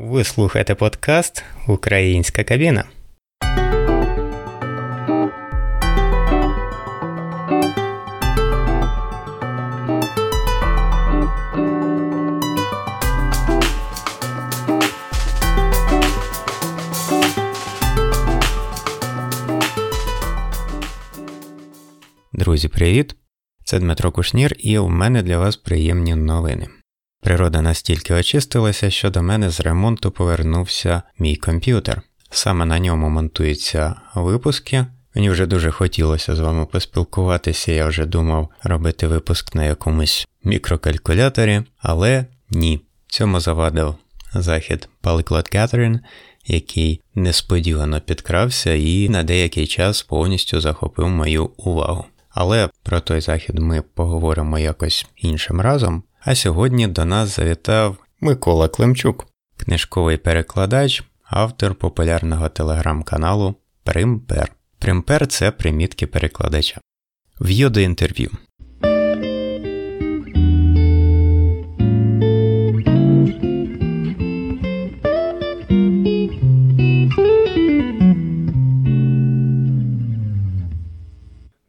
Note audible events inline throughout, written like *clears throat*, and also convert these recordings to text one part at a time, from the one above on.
Ви слухаєте подкаст Українська кабіна. Друзі, привіт! Це Дмитро Кушнір, і у мене для вас приємні новини. Природа настільки очистилася, що до мене з ремонту повернувся мій комп'ютер. Саме на ньому монтуються випуски. Мені вже дуже хотілося з вами поспілкуватися, я вже думав робити випуск на якомусь мікрокалькуляторі, але ні. Цьому завадив захід Polyglot Gathering, який несподівано підкрався і на деякий час повністю захопив мою увагу. Але про той захід ми поговоримо якось іншим разом. А сьогодні до нас завітав Микола Климчук, книжковий перекладач, автор популярного телеграм-каналу Примпер. Примпер це примітки перекладача. В'ю до інтерв'ю.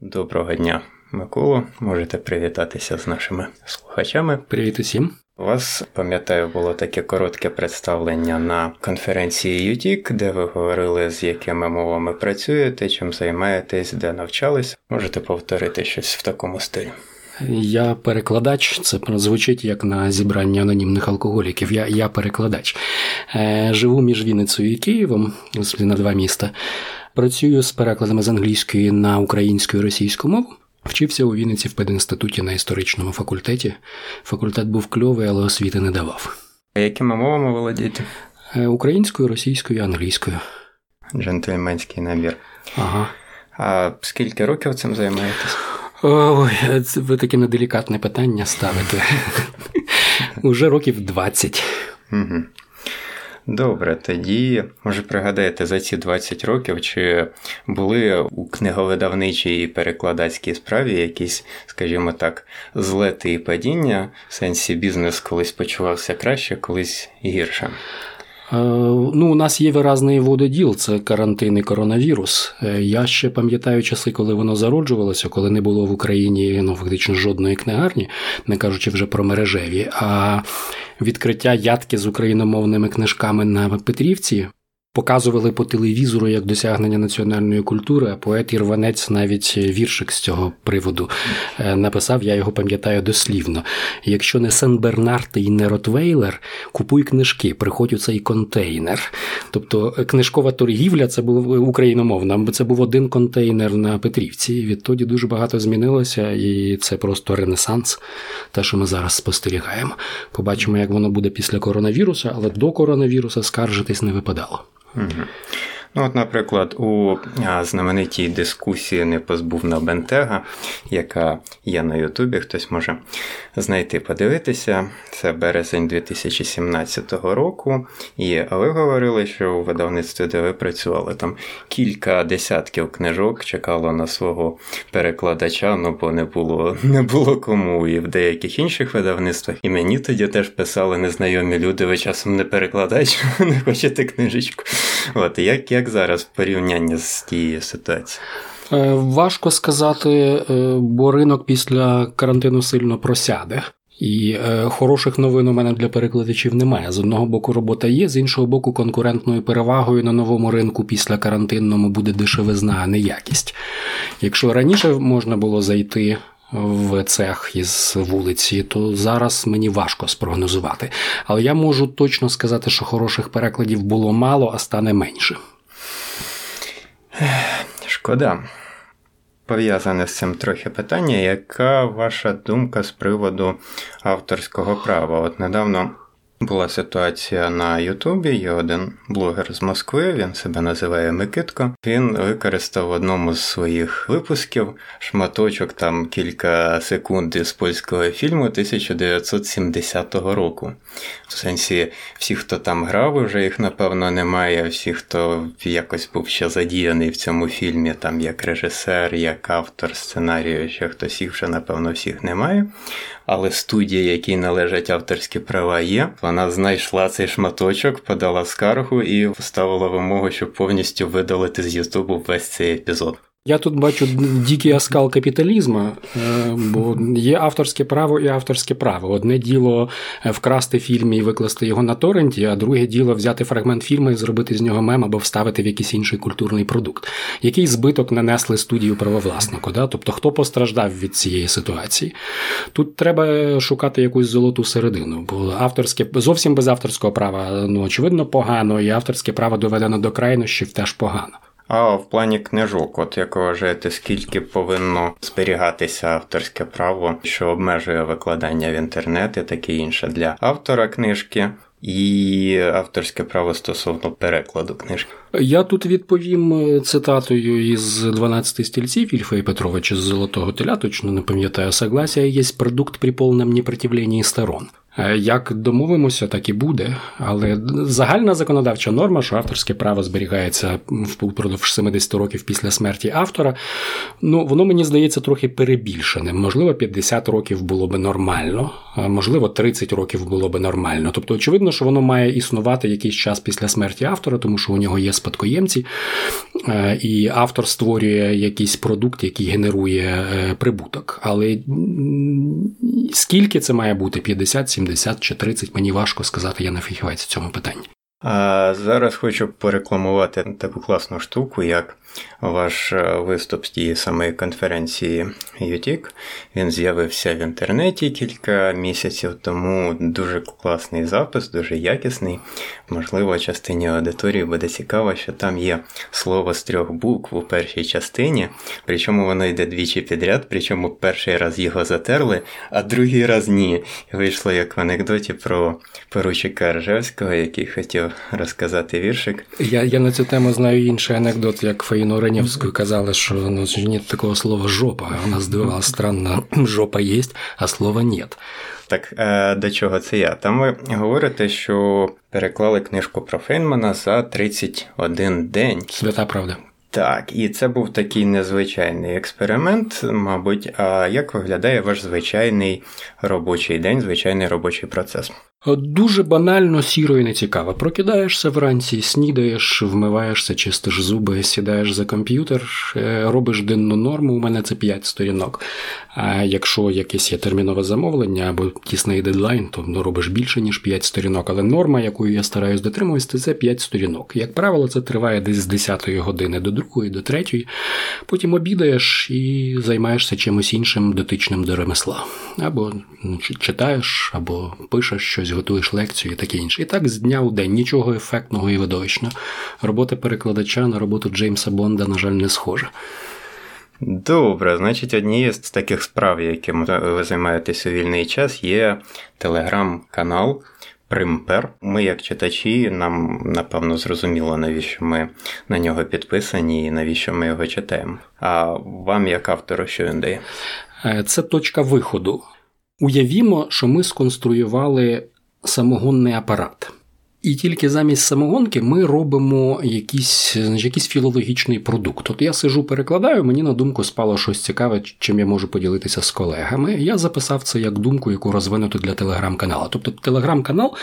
Доброго дня, Миколо. Можете привітатися з нашими слухачами. Привіт усім. У вас, пам'ятаю, було таке коротке представлення на конференції UTIC, де ви говорили, з якими мовами працюєте, чим займаєтесь, де навчались. Можете повторити щось в такому стилі. Я перекладач, це звучить як на зібранні анонімних алкоголіків. Я я перекладач. Е, Живу між Вінницею і Києвом, на два міста. Працюю з перекладами з англійської на українську і російську мову. Вчився у Вінниці в пединституті на історичному факультеті. Факультет був кльовий, але освіти не давав. А якими мовами володієте? Е, українською, російською, англійською. Джентльменський набір. Ага. А скільки років цим займаєтесь? Ой, це ви таке неделікатне питання ставите. *laughs* Уже років 20. Угу. Добре, тоді може пригадаєте за ці 20 років, чи були у книговидавничій і перекладацькій справі якісь, скажімо так, злети і падіння в сенсі бізнес колись почувався краще, колись гірше. Ну, у нас є виразний вододіл, це карантин і коронавірус. Е, я ще пам'ятаю часи, коли воно зароджувалося, коли не було в Україні ну, фактично жодної книгарні, не кажучи вже про мережеві. А відкриття ядки з україномовними книжками на Петрівці Показували по телевізору як досягнення національної культури, а поет Ірванець навіть віршик з цього приводу е, написав, я його пам'ятаю дослівно. Якщо не Сен Бернард і не Ротвейлер, купуй книжки, приходь у цей контейнер. Тобто е, книжкова торгівля це був україномовна, це був один контейнер на Петрівці. Відтоді дуже багато змінилося, і це просто ренесанс, те, що ми зараз спостерігаємо. Побачимо, як воно буде після коронавірусу, але до коронавіруса скаржитись не випадало. Угу. Ну, от, наприклад, у знаменитій дискусії Непозбувна Бентега, яка є на Ютубі, хтось може знайти, подивитися. Це березень 2017 року. І ви говорили, що у видавництві, де ви працювали, там кілька десятків книжок чекало на свого перекладача, ну бо не було не було кому. І в деяких інших видавництвах. І мені тоді теж писали незнайомі люди, ви часом не перекладач, *laughs* не хочете книжечку. От, як як зараз порівняння з тією ситуацією? Е, важко сказати, е, бо ринок після карантину сильно просяде. І е, хороших новин у мене для перекладачів немає. З одного боку, робота є, з іншого боку, конкурентною перевагою на новому ринку після карантинному буде дешевизна, а не якість. Якщо раніше можна було зайти в цех із вулиці, то зараз мені важко спрогнозувати. Але я можу точно сказати, що хороших перекладів було мало, а стане менше. Шкода. Пов'язане з цим трохи питання, яка ваша думка з приводу авторського права? От недавно була ситуація на Ютубі. Є один блогер з Москви, він себе називає Микитко. Він використав в одному з своїх випусків шматочок там кілька секунд із польського фільму 1970 року. В сенсі, всі, хто там грав, вже їх напевно немає. Всі, хто якось був ще задіяний в цьому фільмі, там як режисер, як автор сценарію, ще хтось їх вже напевно всіх немає. Але студія, якій належать авторські права, є Вона знайшла цей шматочок, подала скаргу і поставила вимогу, щоб повністю видалити з Ютубу весь цей епізод. Я тут бачу дикий оскал капіталізму, е, бо є авторське право і авторське право. Одне діло е, вкрасти фільм і викласти його на торренті, а друге діло взяти фрагмент фільму і зробити з нього мем або вставити в якийсь інший культурний продукт. Який збиток нанесли студію правовласнику? Да? Тобто, хто постраждав від цієї ситуації? Тут треба шукати якусь золоту середину, бо авторське зовсім без авторського права, ну очевидно, погано, і авторське право доведено до крайнощів теж погано. А в плані книжок, от як вважаєте, скільки повинно зберігатися авторське право, що обмежує викладання в інтернет і таке інше для автора книжки, і авторське право стосовно перекладу книжки? Я тут відповім е, цитатою із 12 стільців Ільфа Петровича з Золотого теля, точно не пам'ятаю, согласія є продукт при повному непротивленні сторон. Е, як домовимося, так і буде. Але загальна законодавча норма, що авторське право зберігається впродовж 70 років після смерті автора, ну воно мені здається трохи перебільшеним. Можливо, 50 років було би нормально, можливо, 30 років було би нормально. Тобто, очевидно, що воно має існувати якийсь час після смерті автора, тому що у нього є спадкоємці, е, і автор створює якийсь продукт, який генерує е, прибуток. Але скільки це має бути? 50, 70 чи 30, мені важко сказати, я не фахівець в цьому питанні. А зараз хочу порекламувати таку класну штуку, як ваш е, виступ з тієї самої конференції UTIC. Він з'явився в інтернеті кілька місяців тому. Дуже класний запис, дуже якісний. Можливо, частині аудиторії буде цікаво, що там є слово з трьох букв у першій частині, причому воно йде двічі підряд, причому перший раз його затерли, а другий раз ні. Вийшло як в анекдоті про поручика Ржевського, який хотів розказати віршик. Я я на цю тему знаю інший анекдот, як Фаїну Раневську казали, що ну, нет такого слова жопа. Вона здивувала странно, *clears throat* жопа є, а слова нет. Так, е, до чого це я? Там ви говорите, що переклали книжку про Фейнмана за 31 день. Свята правда. Так, і це був такий незвичайний експеримент, мабуть. А як виглядає ваш звичайний робочий день, звичайний робочий процес? Дуже банально, сіро і нецікаво. Прокидаєшся вранці, снідаєш, вмиваєшся, чистиш зуби, сідаєш за комп'ютер, е, робиш денну норму. У мене це 5 сторінок. А якщо якесь є термінове замовлення або тісний дедлайн, то ну, робиш більше, ніж 5 сторінок. Але норма, якою я стараюсь дотримуватися, це 5 сторінок. Як правило, це триває десь з 10 години до 2, до 3. Потім обідаєш і займаєшся чимось іншим дотичним до ремесла. Або ну, читаєш, або пишеш щось щось готуєш лекцію і таке інше. І так з дня у день нічого ефектного і видовищного. Робота перекладача на роботу Джеймса Бонда, на жаль, не схожа. Добре, значить, однією з таких справ, якими ви займаєтесь у вільний час, є телеграм-канал Примпер. Ми, як читачі, нам напевно зрозуміло, навіщо ми на нього підписані і навіщо ми його читаємо. А вам, як автору, що він дає? Е, це точка виходу. Уявімо, що ми сконструювали самогонний апарат. І тільки замість самогонки ми робимо якийсь якийсь філологічний продукт. От я сижу, перекладаю, мені на думку спало щось цікаве, чим я можу поділитися з колегами. Я записав це як думку, яку розвинути для телеграм-каналу. Тобто, телеграм-канал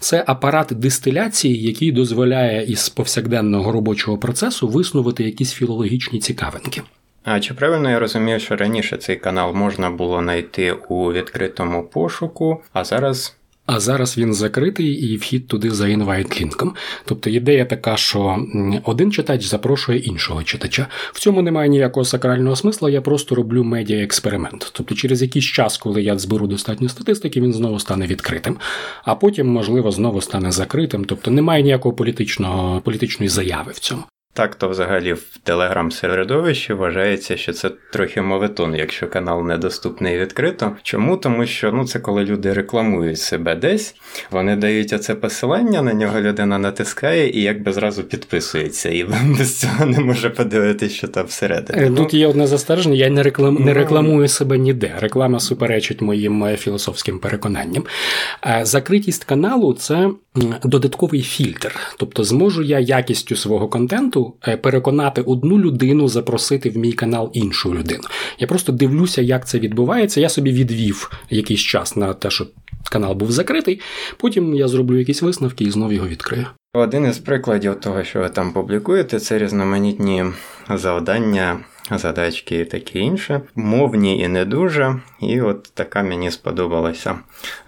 це апарат дистиляції, який дозволяє із повсякденного робочого процесу виснувати якісь філологічні цікавинки. А чи правильно я розумію, що раніше цей канал можна було знайти у відкритому пошуку, а зараз. А зараз він закритий і вхід туди за інвайт-лінком. Тобто ідея така, що один читач запрошує іншого читача. В цьому немає ніякого сакрального смисла, я просто роблю медіа-експеримент. Тобто, через якийсь час, коли я зберу достатньо статистики, він знову стане відкритим, а потім, можливо, знову стане закритим. Тобто немає ніякого політичного політичної заяви в цьому. Так, то взагалі в телеграм-середовищі вважається, що це трохи моветон, якщо канал недоступний відкрито. Чому? Тому що ну, це коли люди рекламують себе десь, вони дають оце посилання, на нього людина натискає і якби зразу підписується, і *laughs* без цього не може подивитися, що там всередині. Е, тут є одне застереження, я не реклам... не ну, рекламую себе ніде. Реклама суперечить моїм е, філософським переконанням. Е, закритість каналу це додатковий фільтр. Тобто, зможу я якістю свого контенту. Е, переконати одну людину запросити в мій канал іншу людину. Я просто дивлюся, як це відбувається. Я собі відвів якийсь час на те, щоб канал був закритий. Потім я зроблю якісь висновки і знов його відкрию. Один із прикладів того, що ви там публікуєте, це різноманітні завдання, задачки і таке інше. Мовні і не дуже. І от така мені сподобалася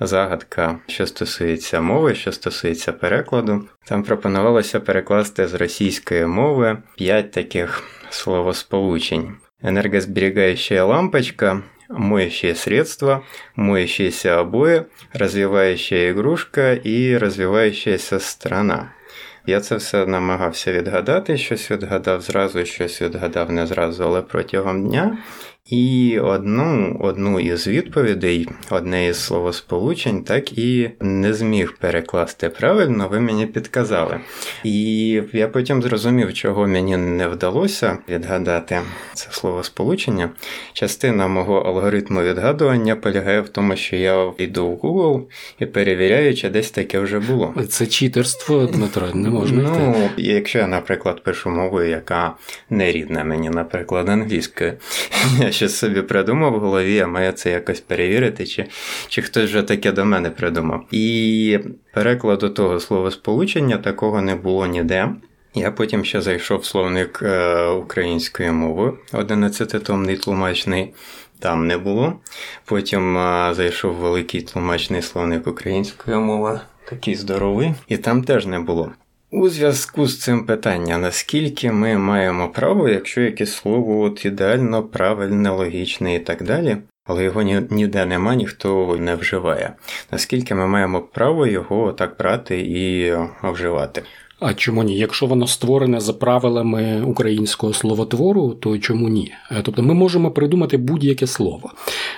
загадка, що стосується мови, що стосується перекладу. Там пропонувалося перекласти з російської мови п'ять таких словосполучень. Энергосберегающая лампочка, моющее средство, моющиеся обои, развивающая игрушка і развивающаяся страна. Я це все намагався відгадати, щось відгадав зразу, щось відгадав не зразу, але протягом дня. І одну одну із відповідей, одне із словосполучень, так і не зміг перекласти правильно, ви мені підказали. І я потім зрозумів, чого мені не вдалося відгадати це словосполучення. Частина мого алгоритму відгадування полягає в тому, що я йду в Google і перевіряю, чи десь таке вже було. Це читерство, Дмитро, не можна. Ну, йти. якщо я, наприклад, пишу мовою, яка не рідна мені, наприклад, англійською щось собі придумав в голові, а має це якось перевірити, чи чи хтось вже таке до мене придумав. І перекладу того словосполучення такого не було ніде. Я потім ще зайшов в словник е, української мови, 11-томний тлумачний, там не було. Потім е, зайшов великий тлумачний словник української мови, такий здоровий, і там теж не було. У зв'язку з цим питання, наскільки ми маємо право, якщо якесь слово от ідеально, правильне, логічне і так далі, але його ніде нема, ніхто не вживає. Наскільки ми маємо право його так брати і вживати? А чому ні? Якщо воно створене за правилами українського словотвору, то чому ні? Е, тобто ми можемо придумати будь-яке слово.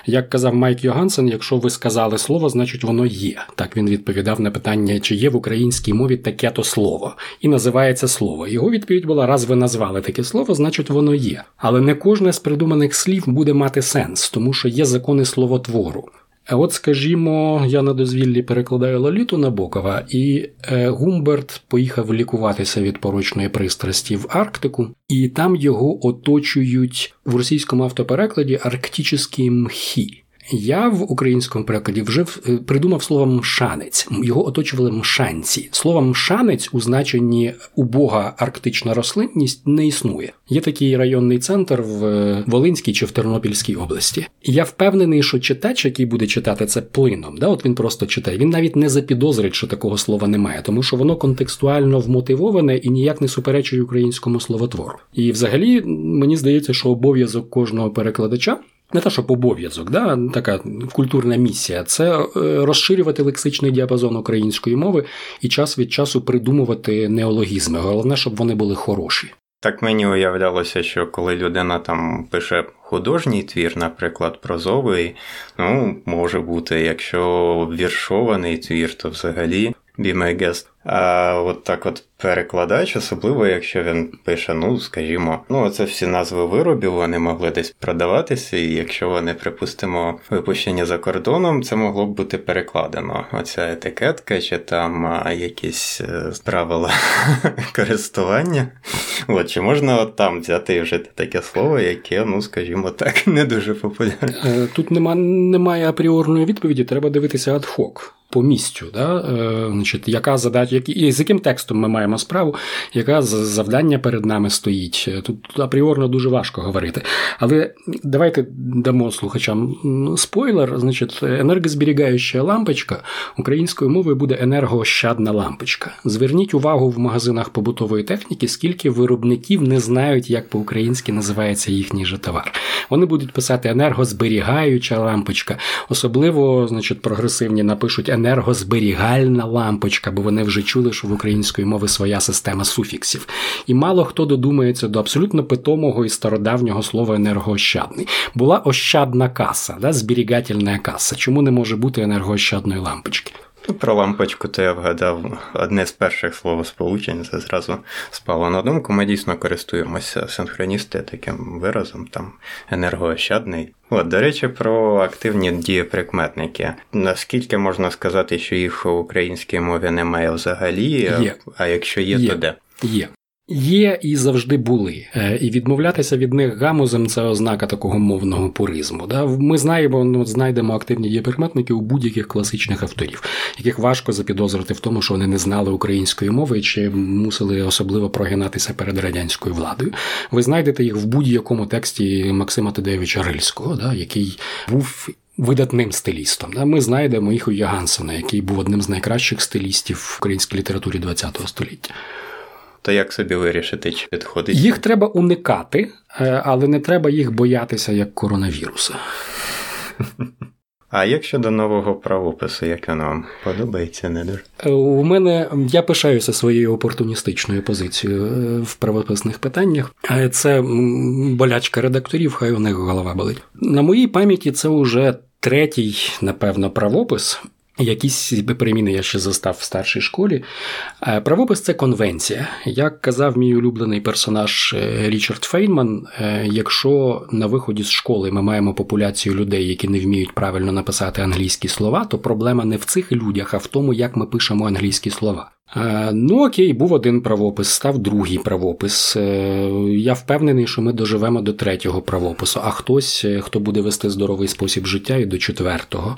Як казав Майк Йогансен, якщо ви сказали слово, значить воно є. Так він відповідав на питання, чи є в українській мові таке то слово, і називається слово. Його відповідь була: раз ви назвали таке слово, значить воно є. Але не кожне з придуманих слів буде мати сенс, тому що є закони словотвору. От, скажімо, я на дозвіллі перекладаю Лоліту Набокова, і е, Гумберт поїхав лікуватися від порочної пристрасті в Арктику, і там його оточують в російському автоперекладі арктичні мхі. Я в українському перекладі вже е, придумав слово мшанець. Його оточували мшанці. Слово мшанець у значенні убога арктична рослинність не існує. Є такий районний центр в е, Волинській чи в Тернопільській області. Я впевнений, що читач, який буде читати це плином, да, от він просто читає. Він навіть не запідозрить, що такого слова немає, тому що воно контекстуально вмотивоване і ніяк не суперечує українському словотвору. І, взагалі, мені здається, що обов'язок кожного перекладача не те, щоб обов'язок, да, така культурна місія, це е, розширювати лексичний діапазон української мови і час від часу придумувати неологізми. Головне, щоб вони були хороші. Так мені уявлялося, що коли людина там пише художній твір, наприклад, прозовий, ну може бути, якщо віршований твір, то взагалі be my guest. А от так от перекладач, особливо, якщо він пише, ну, скажімо, ну, це всі назви виробів, вони могли десь продаватися, і якщо вони, припустимо, випущені за кордоном, це могло б бути перекладено. Оця етикетка, чи там якісь е, правила *laughs* користування. От, Чи можна от там взяти і вжити таке слово, яке, ну, скажімо так, не дуже популярне? Е, тут нема, немає апріорної відповіді, треба дивитися адхок по місцю, да? е, значить, яка задача, які, з яким текстом ми маємо справу, яка завдання перед нами стоїть. Тут апріорно дуже важко говорити. Але давайте дамо слухачам спойлер. Значить, енергозберігаюча лампочка українською мовою буде енергоощадна лампочка. Зверніть увагу в магазинах побутової техніки, скільки виробників не знають, як по-українськи називається їхній же товар. Вони будуть писати енергозберігаюча лампочка, особливо, значить, прогресивні напишуть енергозберігальна лампочка, бо вони вже чули, що в української мови своя система суфіксів. І мало хто додумається до абсолютно питомого і стародавнього слова енергоощадний. Була ощадна каса, да, зберігательна каса. Чому не може бути енергоощадної лампочки? Ну, про лампочку то я вгадав одне з перших словосполучень, це зразу спало на думку. Ми дійсно користуємося синхроністи таким виразом, там енергоощадний. От, до речі, про активні дієприкметники. Наскільки можна сказати, що їх в українській мові немає взагалі? Є. А якщо є, є. то де? Є. Є і завжди були. Е, і відмовлятися від них гамузом це ознака такого мовного пуризму. Да? Ми знаємо, ну, знайдемо активні дієприкметники у будь-яких класичних авторів, яких важко запідозрити в тому, що вони не знали української мови чи мусили особливо прогинатися перед радянською владою. Ви знайдете їх в будь-якому тексті Максима Тадеєвича Рильського, да? який був. Видатним стилістом. Ми знайдемо їх у Ягансена, який був одним з найкращих стилістів в українській літературі ХХ століття. То як собі вирішити, чи підходить? Їх треба уникати, е, але не треба їх боятися як коронавіруса. А як щодо нового правопису, як воно вам подобається, не дуже? Е, у мене я пишаюся своєю опортуністичною позицією е, в правописних питаннях. Це болячка редакторів, хай у них голова болить. На моїй пам'яті це вже третій, напевно, правопис. Якісь переміни я ще застав в старшій школі. Е, правопис це конвенція. Як казав мій улюблений персонаж е, Річард Фейнман, е, якщо на виході з школи ми маємо популяцію людей, які не вміють правильно написати англійські слова, то проблема не в цих людях, а в тому, як ми пишемо англійські слова. Ну окей, був один правопис, став другий правопис. Я впевнений, що ми доживемо до третього правопису, а хтось, хто буде вести здоровий спосіб життя, і до четвертого.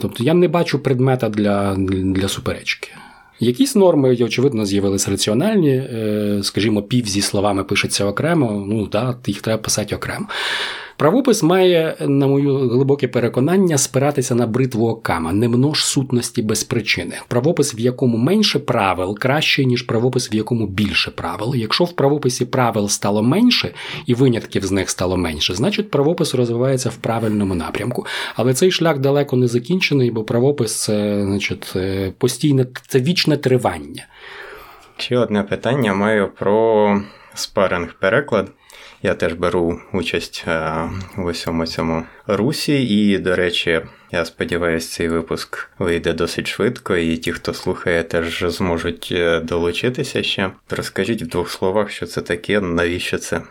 Тобто я не бачу предмета для, для суперечки. Якісь норми, очевидно, з'явилися раціональні, е, скажімо, пів зі словами пишеться окремо, ну так, їх треба писати окремо. Правопис має, на моє глибоке переконання, спиратися на бритву окама, не множ сутності без причини. Правопис, в якому менше правил, краще, ніж правопис, в якому більше правил. Якщо в правописі правил стало менше і винятків з них стало менше, значить правопис розвивається в правильному напрямку. Але цей шлях далеко не закінчений, бо правопис це значить, е, постійне це вічне тривання. Ще одне питання маю про спаринг переклад. Я теж беру участь е, в усьому цьому русі, і, до речі, я сподіваюся, цей випуск вийде досить швидко, і ті, хто слухає, теж зможуть е, долучитися ще. Розкажіть в двох словах, що це таке, навіщо це?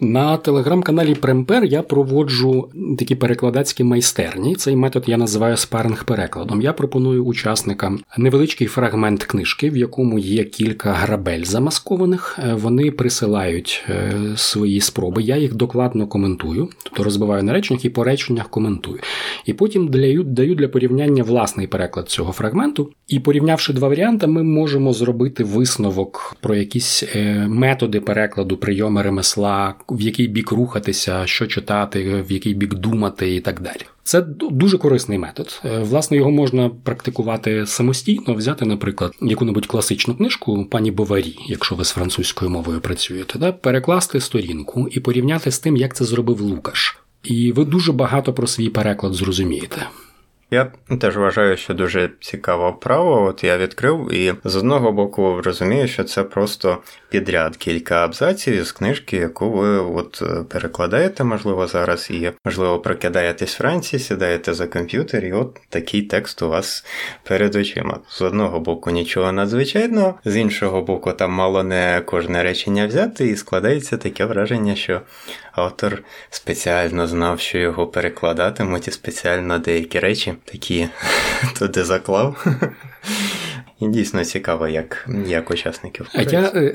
На телеграм-каналі Премпер я проводжу такі перекладацькі майстерні. Цей метод я називаю спаринг-перекладом. Я пропоную учасникам невеличкий фрагмент книжки, в якому є кілька грабель замаскованих. Е, вони присилають е, свої спроби. Я їх докладно коментую, тобто розбиваю на реченнях і по реченнях коментую. І потім даю, даю для порівняння власний переклад цього фрагменту. І порівнявши два варіанти, ми можемо зробити висновок про якісь е, методи перекладу, прийоми ремесла в який бік рухатися, що читати, в який бік думати і так далі. Це дуже корисний метод. Е, власне, його можна практикувати самостійно, взяти, наприклад, яку-небудь класичну книжку пані Боварі, якщо ви з французькою мовою працюєте, да? перекласти сторінку і порівняти з тим, як це зробив Лукаш. І ви дуже багато про свій переклад зрозумієте. Я теж вважаю, що дуже цікава вправа. От я відкрив, і з одного боку розумію, що це просто підряд кілька абзаців із книжки, яку ви от перекладаєте, можливо, зараз, і можливо прокидаєтесь Франції, сідаєте за комп'ютер, і от такий текст у вас перед очима. З одного боку нічого надзвичайного, з іншого боку, там мало не кожне речення взяти, і складається таке враження, що автор спеціально знав, що його перекладатимуть, і спеціально деякі речі такі *laughs* туди заклав. І дійсно цікаво, як як учасників. А я е,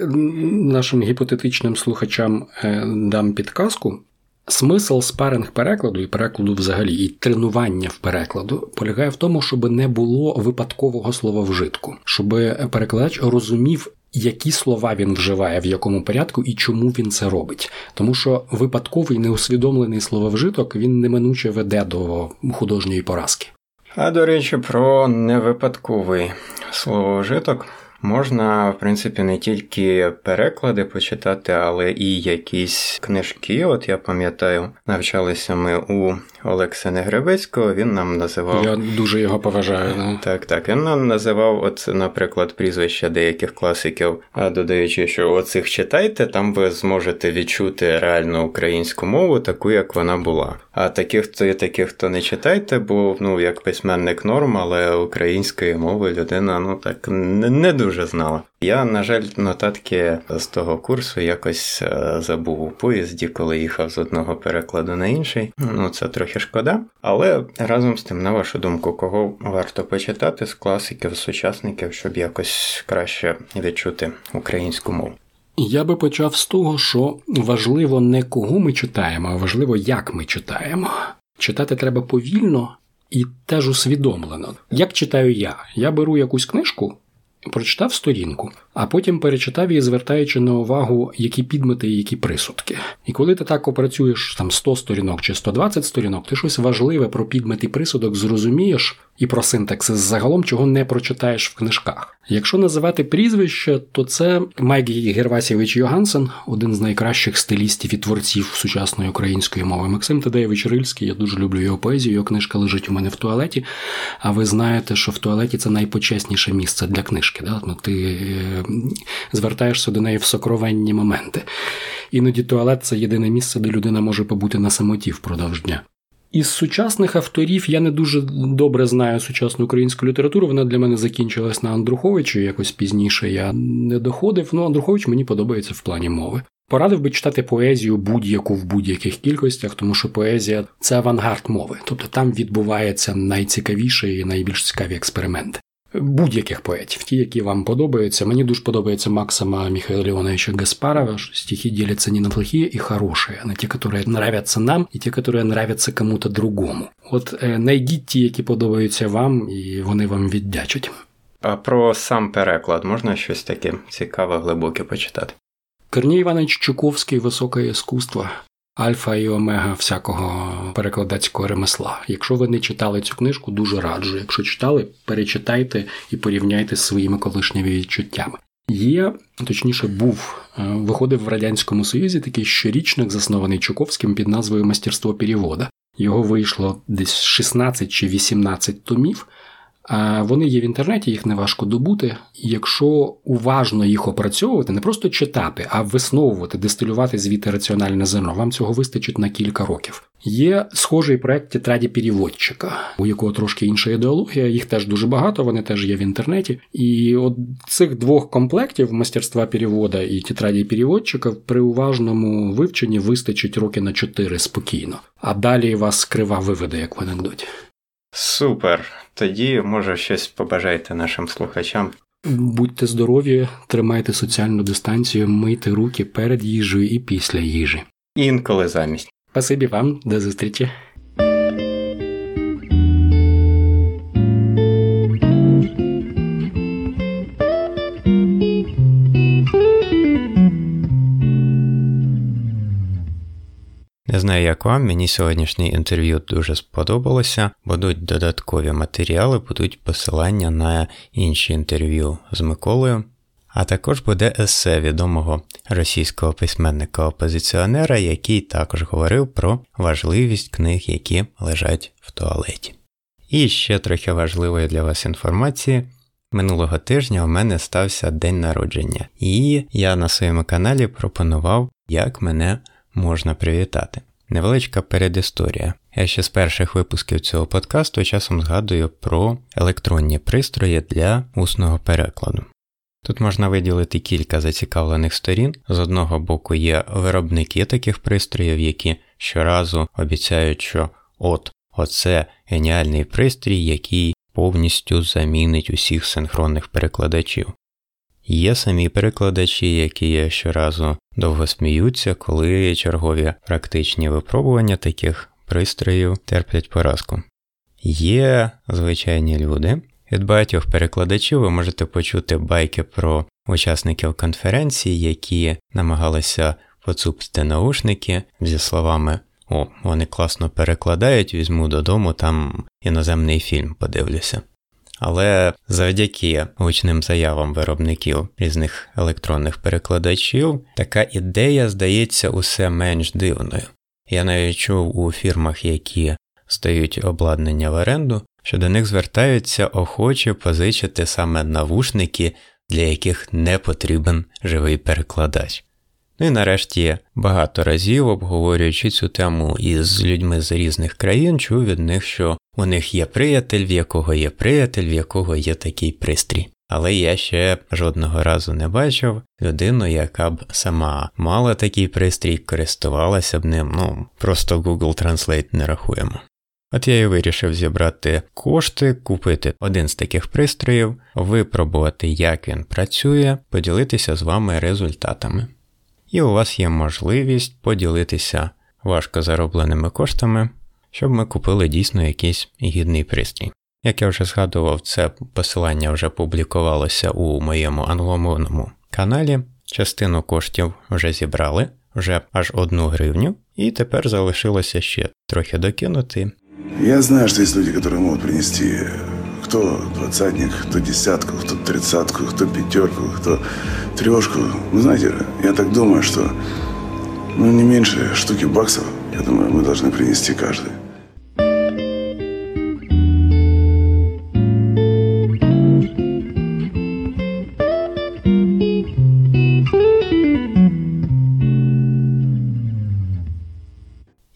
нашим гіпотетичним слухачам е, дам підказку. Смисл спаринг перекладу і перекладу взагалі, і тренування в перекладу полягає в тому, щоб не було випадкового слова вжитку, щоб перекладач розумів, які слова він вживає, в якому порядку і чому він це робить. Тому що випадковий неусвідомлений слововжиток він неминуче веде до художньої поразки. А до речі, про невипадковий словожиток. Можна, в принципі, не тільки переклади почитати, але і якісь книжки. От я пам'ятаю, навчалися ми у Олекса Негребецького, він нам називав. Я дуже його поважаю. Не? Так, так. Він нам називав, от, наприклад, прізвища деяких класиків, а додаючи, що оцих читайте, там ви зможете відчути реальну українську мову, таку, як вона була. А таких, то таких, хто не читайте, бо ну, як письменник норм, але української мови людина ну так не, не дуже дуже знала. Я, на жаль, нотатки з того курсу якось е, забув у поїзді, коли їхав з одного перекладу на інший. Ну це трохи шкода. Але разом з тим, на вашу думку, кого варто почитати з класиків, з сучасників, щоб якось краще відчути українську мову. Я би почав з того, що важливо не кого ми читаємо, а важливо, як ми читаємо. Читати треба повільно і теж усвідомлено. Як читаю я? Я беру якусь книжку, прочитав сторінку, а потім перечитав її, звертаючи на увагу, які підмети і які присудки. І коли ти так опрацюєш там 100 сторінок чи 120 сторінок, ти щось важливе про підмет і присудок зрозумієш і про синтаксис загалом, чого не прочитаєш в книжках. Якщо називати прізвище, то це Майк Гервасєвич Йогансен, один з найкращих стилістів і творців сучасної української мови. Максим Тадеєвич Рильський, я дуже люблю його поезію. Його книжка лежить у мене в туалеті. А ви знаєте, що в туалеті це найпочесніше місце для книжки. Да? Ну, Ти е, звертаєшся до неї в сокровенні моменти. Іноді туалет це єдине місце, де людина може побути на самоті впродовж дня. Із сучасних авторів я не дуже добре знаю сучасну українську літературу. Вона для мене закінчилась на Андруховичу. Якось пізніше я не доходив. Ну, Андрухович мені подобається в плані мови. Порадив би читати поезію будь-яку в будь-яких кількостях, тому що поезія це авангард мови, тобто там відбувається найцікавіше і найбільш цікаві експерименти будь-яких поетів, ті, які вам подобаються. Мені дуже подобається Максима Михайла Леоновича Гаспарова, що стихи діляться не на плохие і хороші, а на ті, які нравятся нам, і ті, які нравятся кому-то другому. От е, найдіть ті, які подобаються вам, і вони вам віддячать. А про сам переклад можна щось таке цікаве, глибоке почитати? Корній Іванович Чуковський високе іскусство альфа і омега всякого перекладацького ремесла. Якщо ви не читали цю книжку, дуже раджу. Якщо читали, перечитайте і порівняйте з своїми колишніми відчуттями. Є, точніше, був, е, виходив в Радянському Союзі такий щорічник, заснований Чуковським під назвою Мастерство перевода. Його вийшло десь 16 чи 18 томів. Вони є в інтернеті, їх не важко добути. Якщо уважно їх опрацьовувати, не просто читати, а висновувати, дистилювати звідти раціональне зерно, вам цього вистачить на кілька років. Є схожий проект тетраді переводчика, у якого трошки інша ідеологія, їх теж дуже багато, вони теж є в інтернеті. І от цих двох комплектів мастерства перевода і тетраді переводчика при уважному вивченні вистачить роки на чотири спокійно, а далі вас крива виведе, як в анекдоті. Супер. Тоді, може, щось побажайте нашим слухачам. Будьте здорові, тримайте соціальну дистанцію, мийте руки перед їжею і після їжі. Інколи замість. Спасибі вам, до зустрічі. Не знаю, як вам, мені сьогоднішнє інтерв'ю дуже сподобалося. Будуть додаткові матеріали, будуть посилання на інші інтерв'ю з Миколою. А також буде есе відомого російського письменника-опозиціонера, який також говорив про важливість книг, які лежать в туалеті. І ще трохи важливої для вас інформації. Минулого тижня у мене стався день народження, і я на своєму каналі пропонував, як мене можна привітати. Невеличка передісторія. Я ще з перших випусків цього подкасту часом згадую про електронні пристрої для усного перекладу. Тут можна виділити кілька зацікавлених сторін. З одного боку є виробники таких пристроїв, які щоразу обіцяють, що от оце геніальний пристрій, який повністю замінить усіх синхронних перекладачів. Є самі перекладачі, які щоразу довго сміються, коли чергові практичні випробування таких пристроїв терплять поразку. Є звичайні люди. Від багатьох перекладачів ви можете почути байки про учасників конференції, які намагалися поцупити наушники зі словами О, вони класно перекладають, візьму додому, там іноземний фільм подивлюся. Але завдяки гучним заявам виробників різних електронних перекладачів, така ідея здається усе менш дивною. Я навіть чув у фірмах, які стають обладнання в оренду, що до них звертаються охочі позичити саме навушники, для яких не потрібен живий перекладач. Ну і нарешті багато разів, обговорюючи цю тему із людьми з різних країн, чув від них, що у них є приятель, в якого є приятель, в якого є такий пристрій. але я ще жодного разу не бачив людину, яка б сама мала такий пристрій, користувалася б ним, ну просто Google Translate не рахуємо. От я і вирішив зібрати кошти, купити один з таких пристроїв, випробувати, як він працює, поділитися з вами результатами. І у вас є можливість поділитися важко заробленими коштами, щоб ми купили дійсно якийсь гідний пристрій. Як я вже згадував, це посилання вже публікувалося у моєму англомовному каналі. Частину коштів вже зібрали, вже аж одну гривню, і тепер залишилося ще трохи докинути. Я знаю, что есть люди, которые могут принести кто двадцатник, кто десятку, кто тридцатку, кто пятерку, кто трешку. Вы знаете, я так думаю, что ну, не меньше штуки баксов, я думаю, мы должны принести каждый.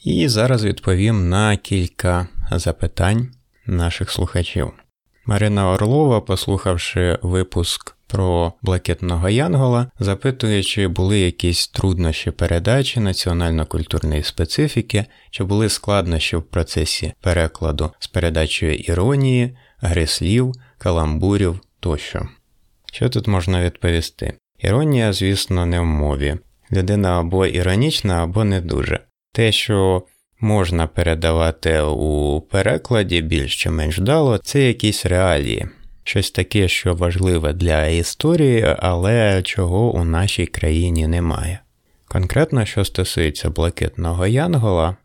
І зараз відповім на кілька запитань наших слухачів. Марина Орлова, послухавши випуск про блакитного Янгола, запитує, чи були якісь труднощі передачі національно-культурної специфіки, чи були складнощі в процесі перекладу з передачею іронії, гри слів, каламбурів тощо. Що тут можна відповісти? Іронія, звісно, не в мові. Людина або іронічна, або не дуже. Те, що можна передавати у перекладі більш чи менш вдало, це якісь реалії, щось таке, що важливе для історії, але чого у нашій країні немає. Конкретно, що стосується блакитного Янгола,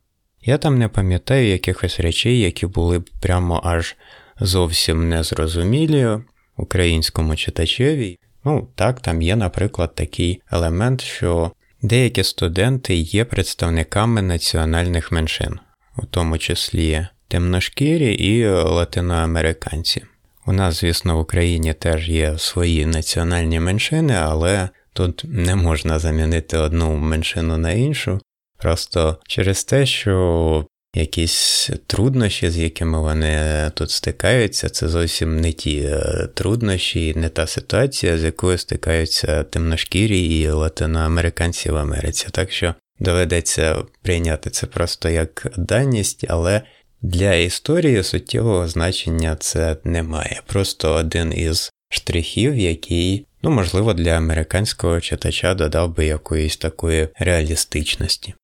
я там не пам'ятаю якихось речей, які були б прямо аж зовсім незрозумілі українському читачеві. Ну, так, там є, наприклад, такий елемент, що Деякі студенти є представниками національних меншин, у тому числі темношкірі і латиноамериканці. У нас, звісно, в Україні теж є свої національні меншини, але тут не можна замінити одну меншину на іншу, просто через те, що якісь труднощі, з якими вони тут стикаються, це зовсім не ті е, труднощі, не та ситуація, з якою стикаються темношкірі і латиноамериканці в Америці. Так що доведеться прийняти це просто як даність, але для історії суттєвого значення це немає. Просто один із штрихів, який, ну можливо, для американського читача додав би якоїсь такої реалістичності.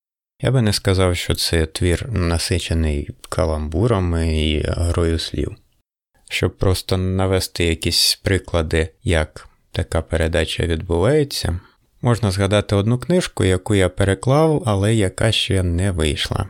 Я би не сказав, що це твір насичений каламбурами і грою слів. Щоб просто навести якісь приклади, як така передача відбувається, можна згадати одну книжку, яку я переклав, але яка ще не вийшла.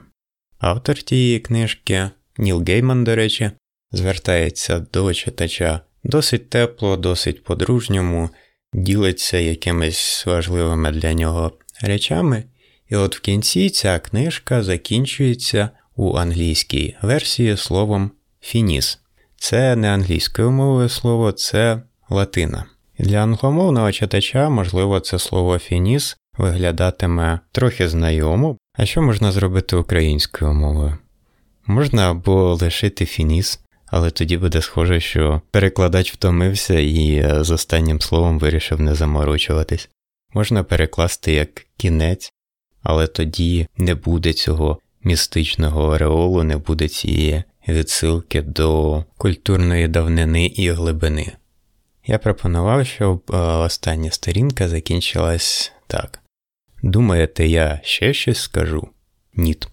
Автор тієї книжки, Ніл Гейман, до речі, звертається до читача досить тепло, досить по-дружньому, ділиться якимись важливими для нього речами. І от в кінці ця книжка закінчується у англійській версії словом фініс. Це не англійською мовою слово, це латина. Для англомовного читача, можливо, це слово фініс виглядатиме трохи знайомо. А що можна зробити українською мовою? Можна або лишити фініс, але тоді буде схоже, що перекладач втомився і е, з останнім словом вирішив не заморочуватись. Можна перекласти як кінець, але тоді не буде цього містичного ореолу, не буде цієї відсилки до культурної давнини і глибини. Я пропонував, щоб е, остання сторінка закінчилась так. Думаєте, я ще щось скажу? Ніт.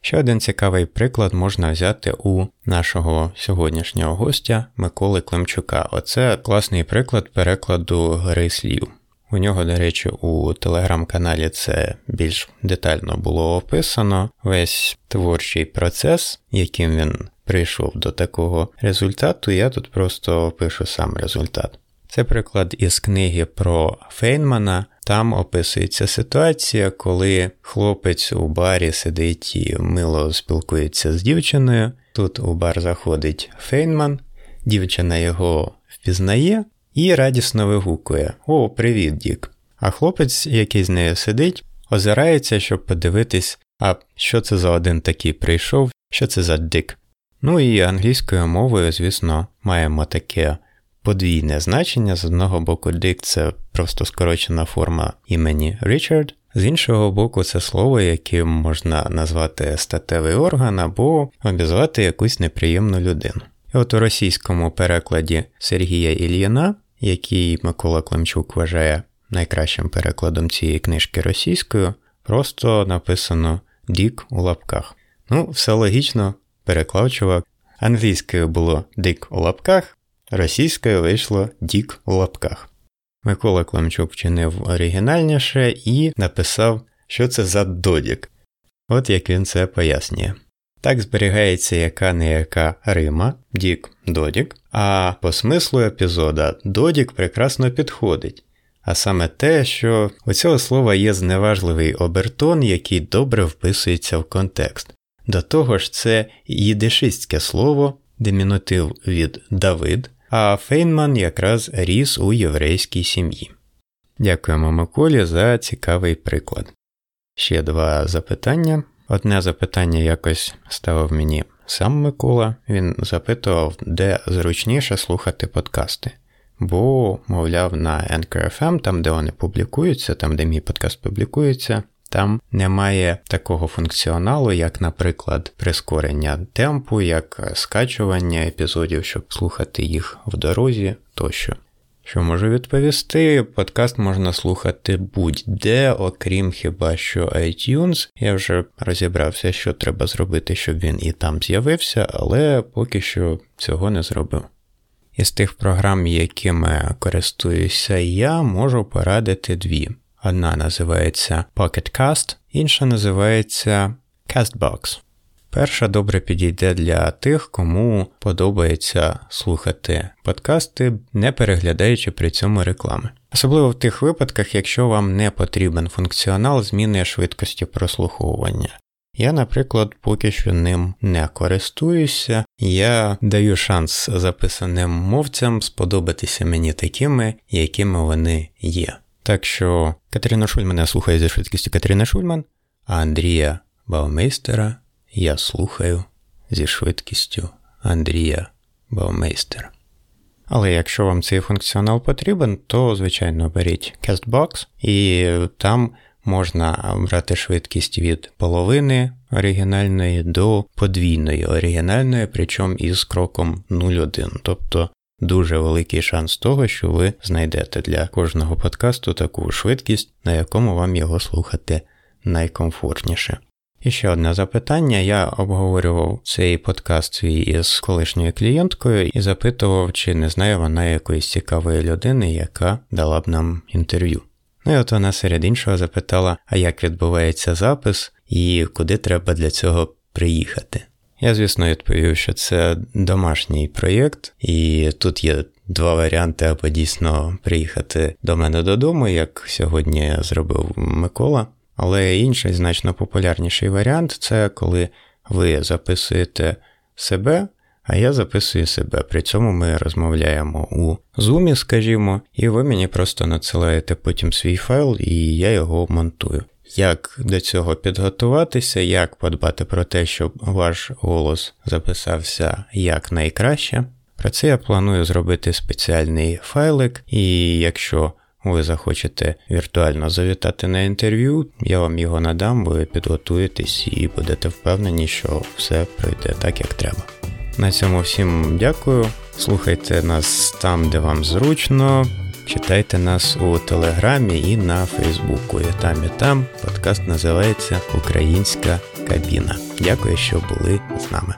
Ще один цікавий приклад можна взяти у нашого сьогоднішнього гостя Миколи Климчука. Оце класний приклад перекладу гри слів. У нього, до речі, у телеграм-каналі це більш детально було описано весь творчий процес, яким він прийшов до такого результату. Я тут просто опишу сам результат. Це приклад із книги про Фейнмана. Там описується ситуація, коли хлопець у барі сидить і мило спілкується з дівчиною. Тут у бар заходить Фейнман, дівчина його впізнає і радісно вигукує: О, привіт, Дік! А хлопець, який з нею сидить, озирається, щоб подивитись, а що це за один такий прийшов, що це за Дік. Ну і англійською мовою, звісно, маємо таке подвійне значення. З одного боку, Дик це просто скорочена форма імені Річард, з іншого боку, це слово, яким можна назвати статевий орган або обізвати якусь неприємну людину. І от у російському перекладі Сергія Ільїна, який Микола Климчук вважає найкращим перекладом цієї книжки російською, просто написано Дік у лапках. Ну, все логічно, переклав чувак. Англійською було Дік у лапках, російською вийшло Дік у лапках. Микола Климчук вчинив оригінальніше і написав, що це за додік. От як він це пояснює. Так зберігається яка не яка Рима, Дік Додік, а по смислу епізода Додік прекрасно підходить. А саме те, що у цього слова є зневажливий обертон, який добре вписується в контекст. До того ж, це їдишистське слово, димінутив від Давид, а Фейнман якраз ріс у єврейській сім'ї. Дякуємо Миколі за цікавий приклад. Ще два запитання. Одне запитання якось ставив мені сам Микола, він запитував, де зручніше слухати подкасти. Бо, мовляв, на Anchor.fm, там, де вони публікуються, там, де мій подкаст публікується, там немає такого функціоналу, як, наприклад, прискорення темпу, як скачування епізодів, щоб слухати їх в дорозі тощо. Що можу відповісти? Подкаст можна слухати будь-де, окрім хіба що iTunes. Я вже розібрався, що треба зробити, щоб він і там з'явився, але поки що цього не зробив. Із тих програм, якими користуюся я, можу порадити дві. Одна називається Pocket Cast, інша називається Castbox. Перша добре підійде для тих, кому подобається слухати подкасти, не переглядаючи при цьому реклами. Особливо в тих випадках, якщо вам не потрібен функціонал зміни швидкості прослуховування. Я, наприклад, поки що ним не користуюся, я даю шанс записаним мовцям сподобатися мені такими, якими вони є. Так що Катерина Шульмана слухає за швидкістю Катерина Шульман, а Андрія Баумейстера я слухаю зі швидкістю Андрія Баумейстера. Але якщо вам цей функціонал потрібен, то, звичайно, беріть CastBox, і там можна брати швидкість від половини оригінальної до подвійної оригінальної, причому із кроком 0,1. Тобто дуже великий шанс того, що ви знайдете для кожного подкасту таку швидкість, на якому вам його слухати найкомфортніше. І ще одне запитання. Я обговорював цей подкаст свій із колишньою клієнткою і запитував, чи не знає вона якоїсь цікавої людини, яка дала б нам інтерв'ю. Ну і от вона серед іншого запитала, а як відбувається запис і куди треба для цього приїхати. Я, звісно, відповів, що це домашній проєкт, і тут є два варіанти, або дійсно приїхати до мене додому, як сьогодні зробив Микола. Але інший значно популярніший варіант це коли ви записуєте себе, а я записую себе. При цьому ми розмовляємо у Zoom, скажімо, і ви мені просто надсилаєте потім свій файл, і я його монтую. Як до цього підготуватися, як подбати про те, щоб ваш голос записався якнайкраще. Про це я планую зробити спеціальний файлик, і якщо ви захочете віртуально завітати на інтерв'ю, я вам його надам, ви підготуєтесь і будете впевнені, що все пройде так, як треба. На цьому всім дякую. Слухайте нас там, де вам зручно. Читайте нас у Телеграмі і на Фейсбуку. І там, і там подкаст називається Українська кабіна. Дякую, що були з нами.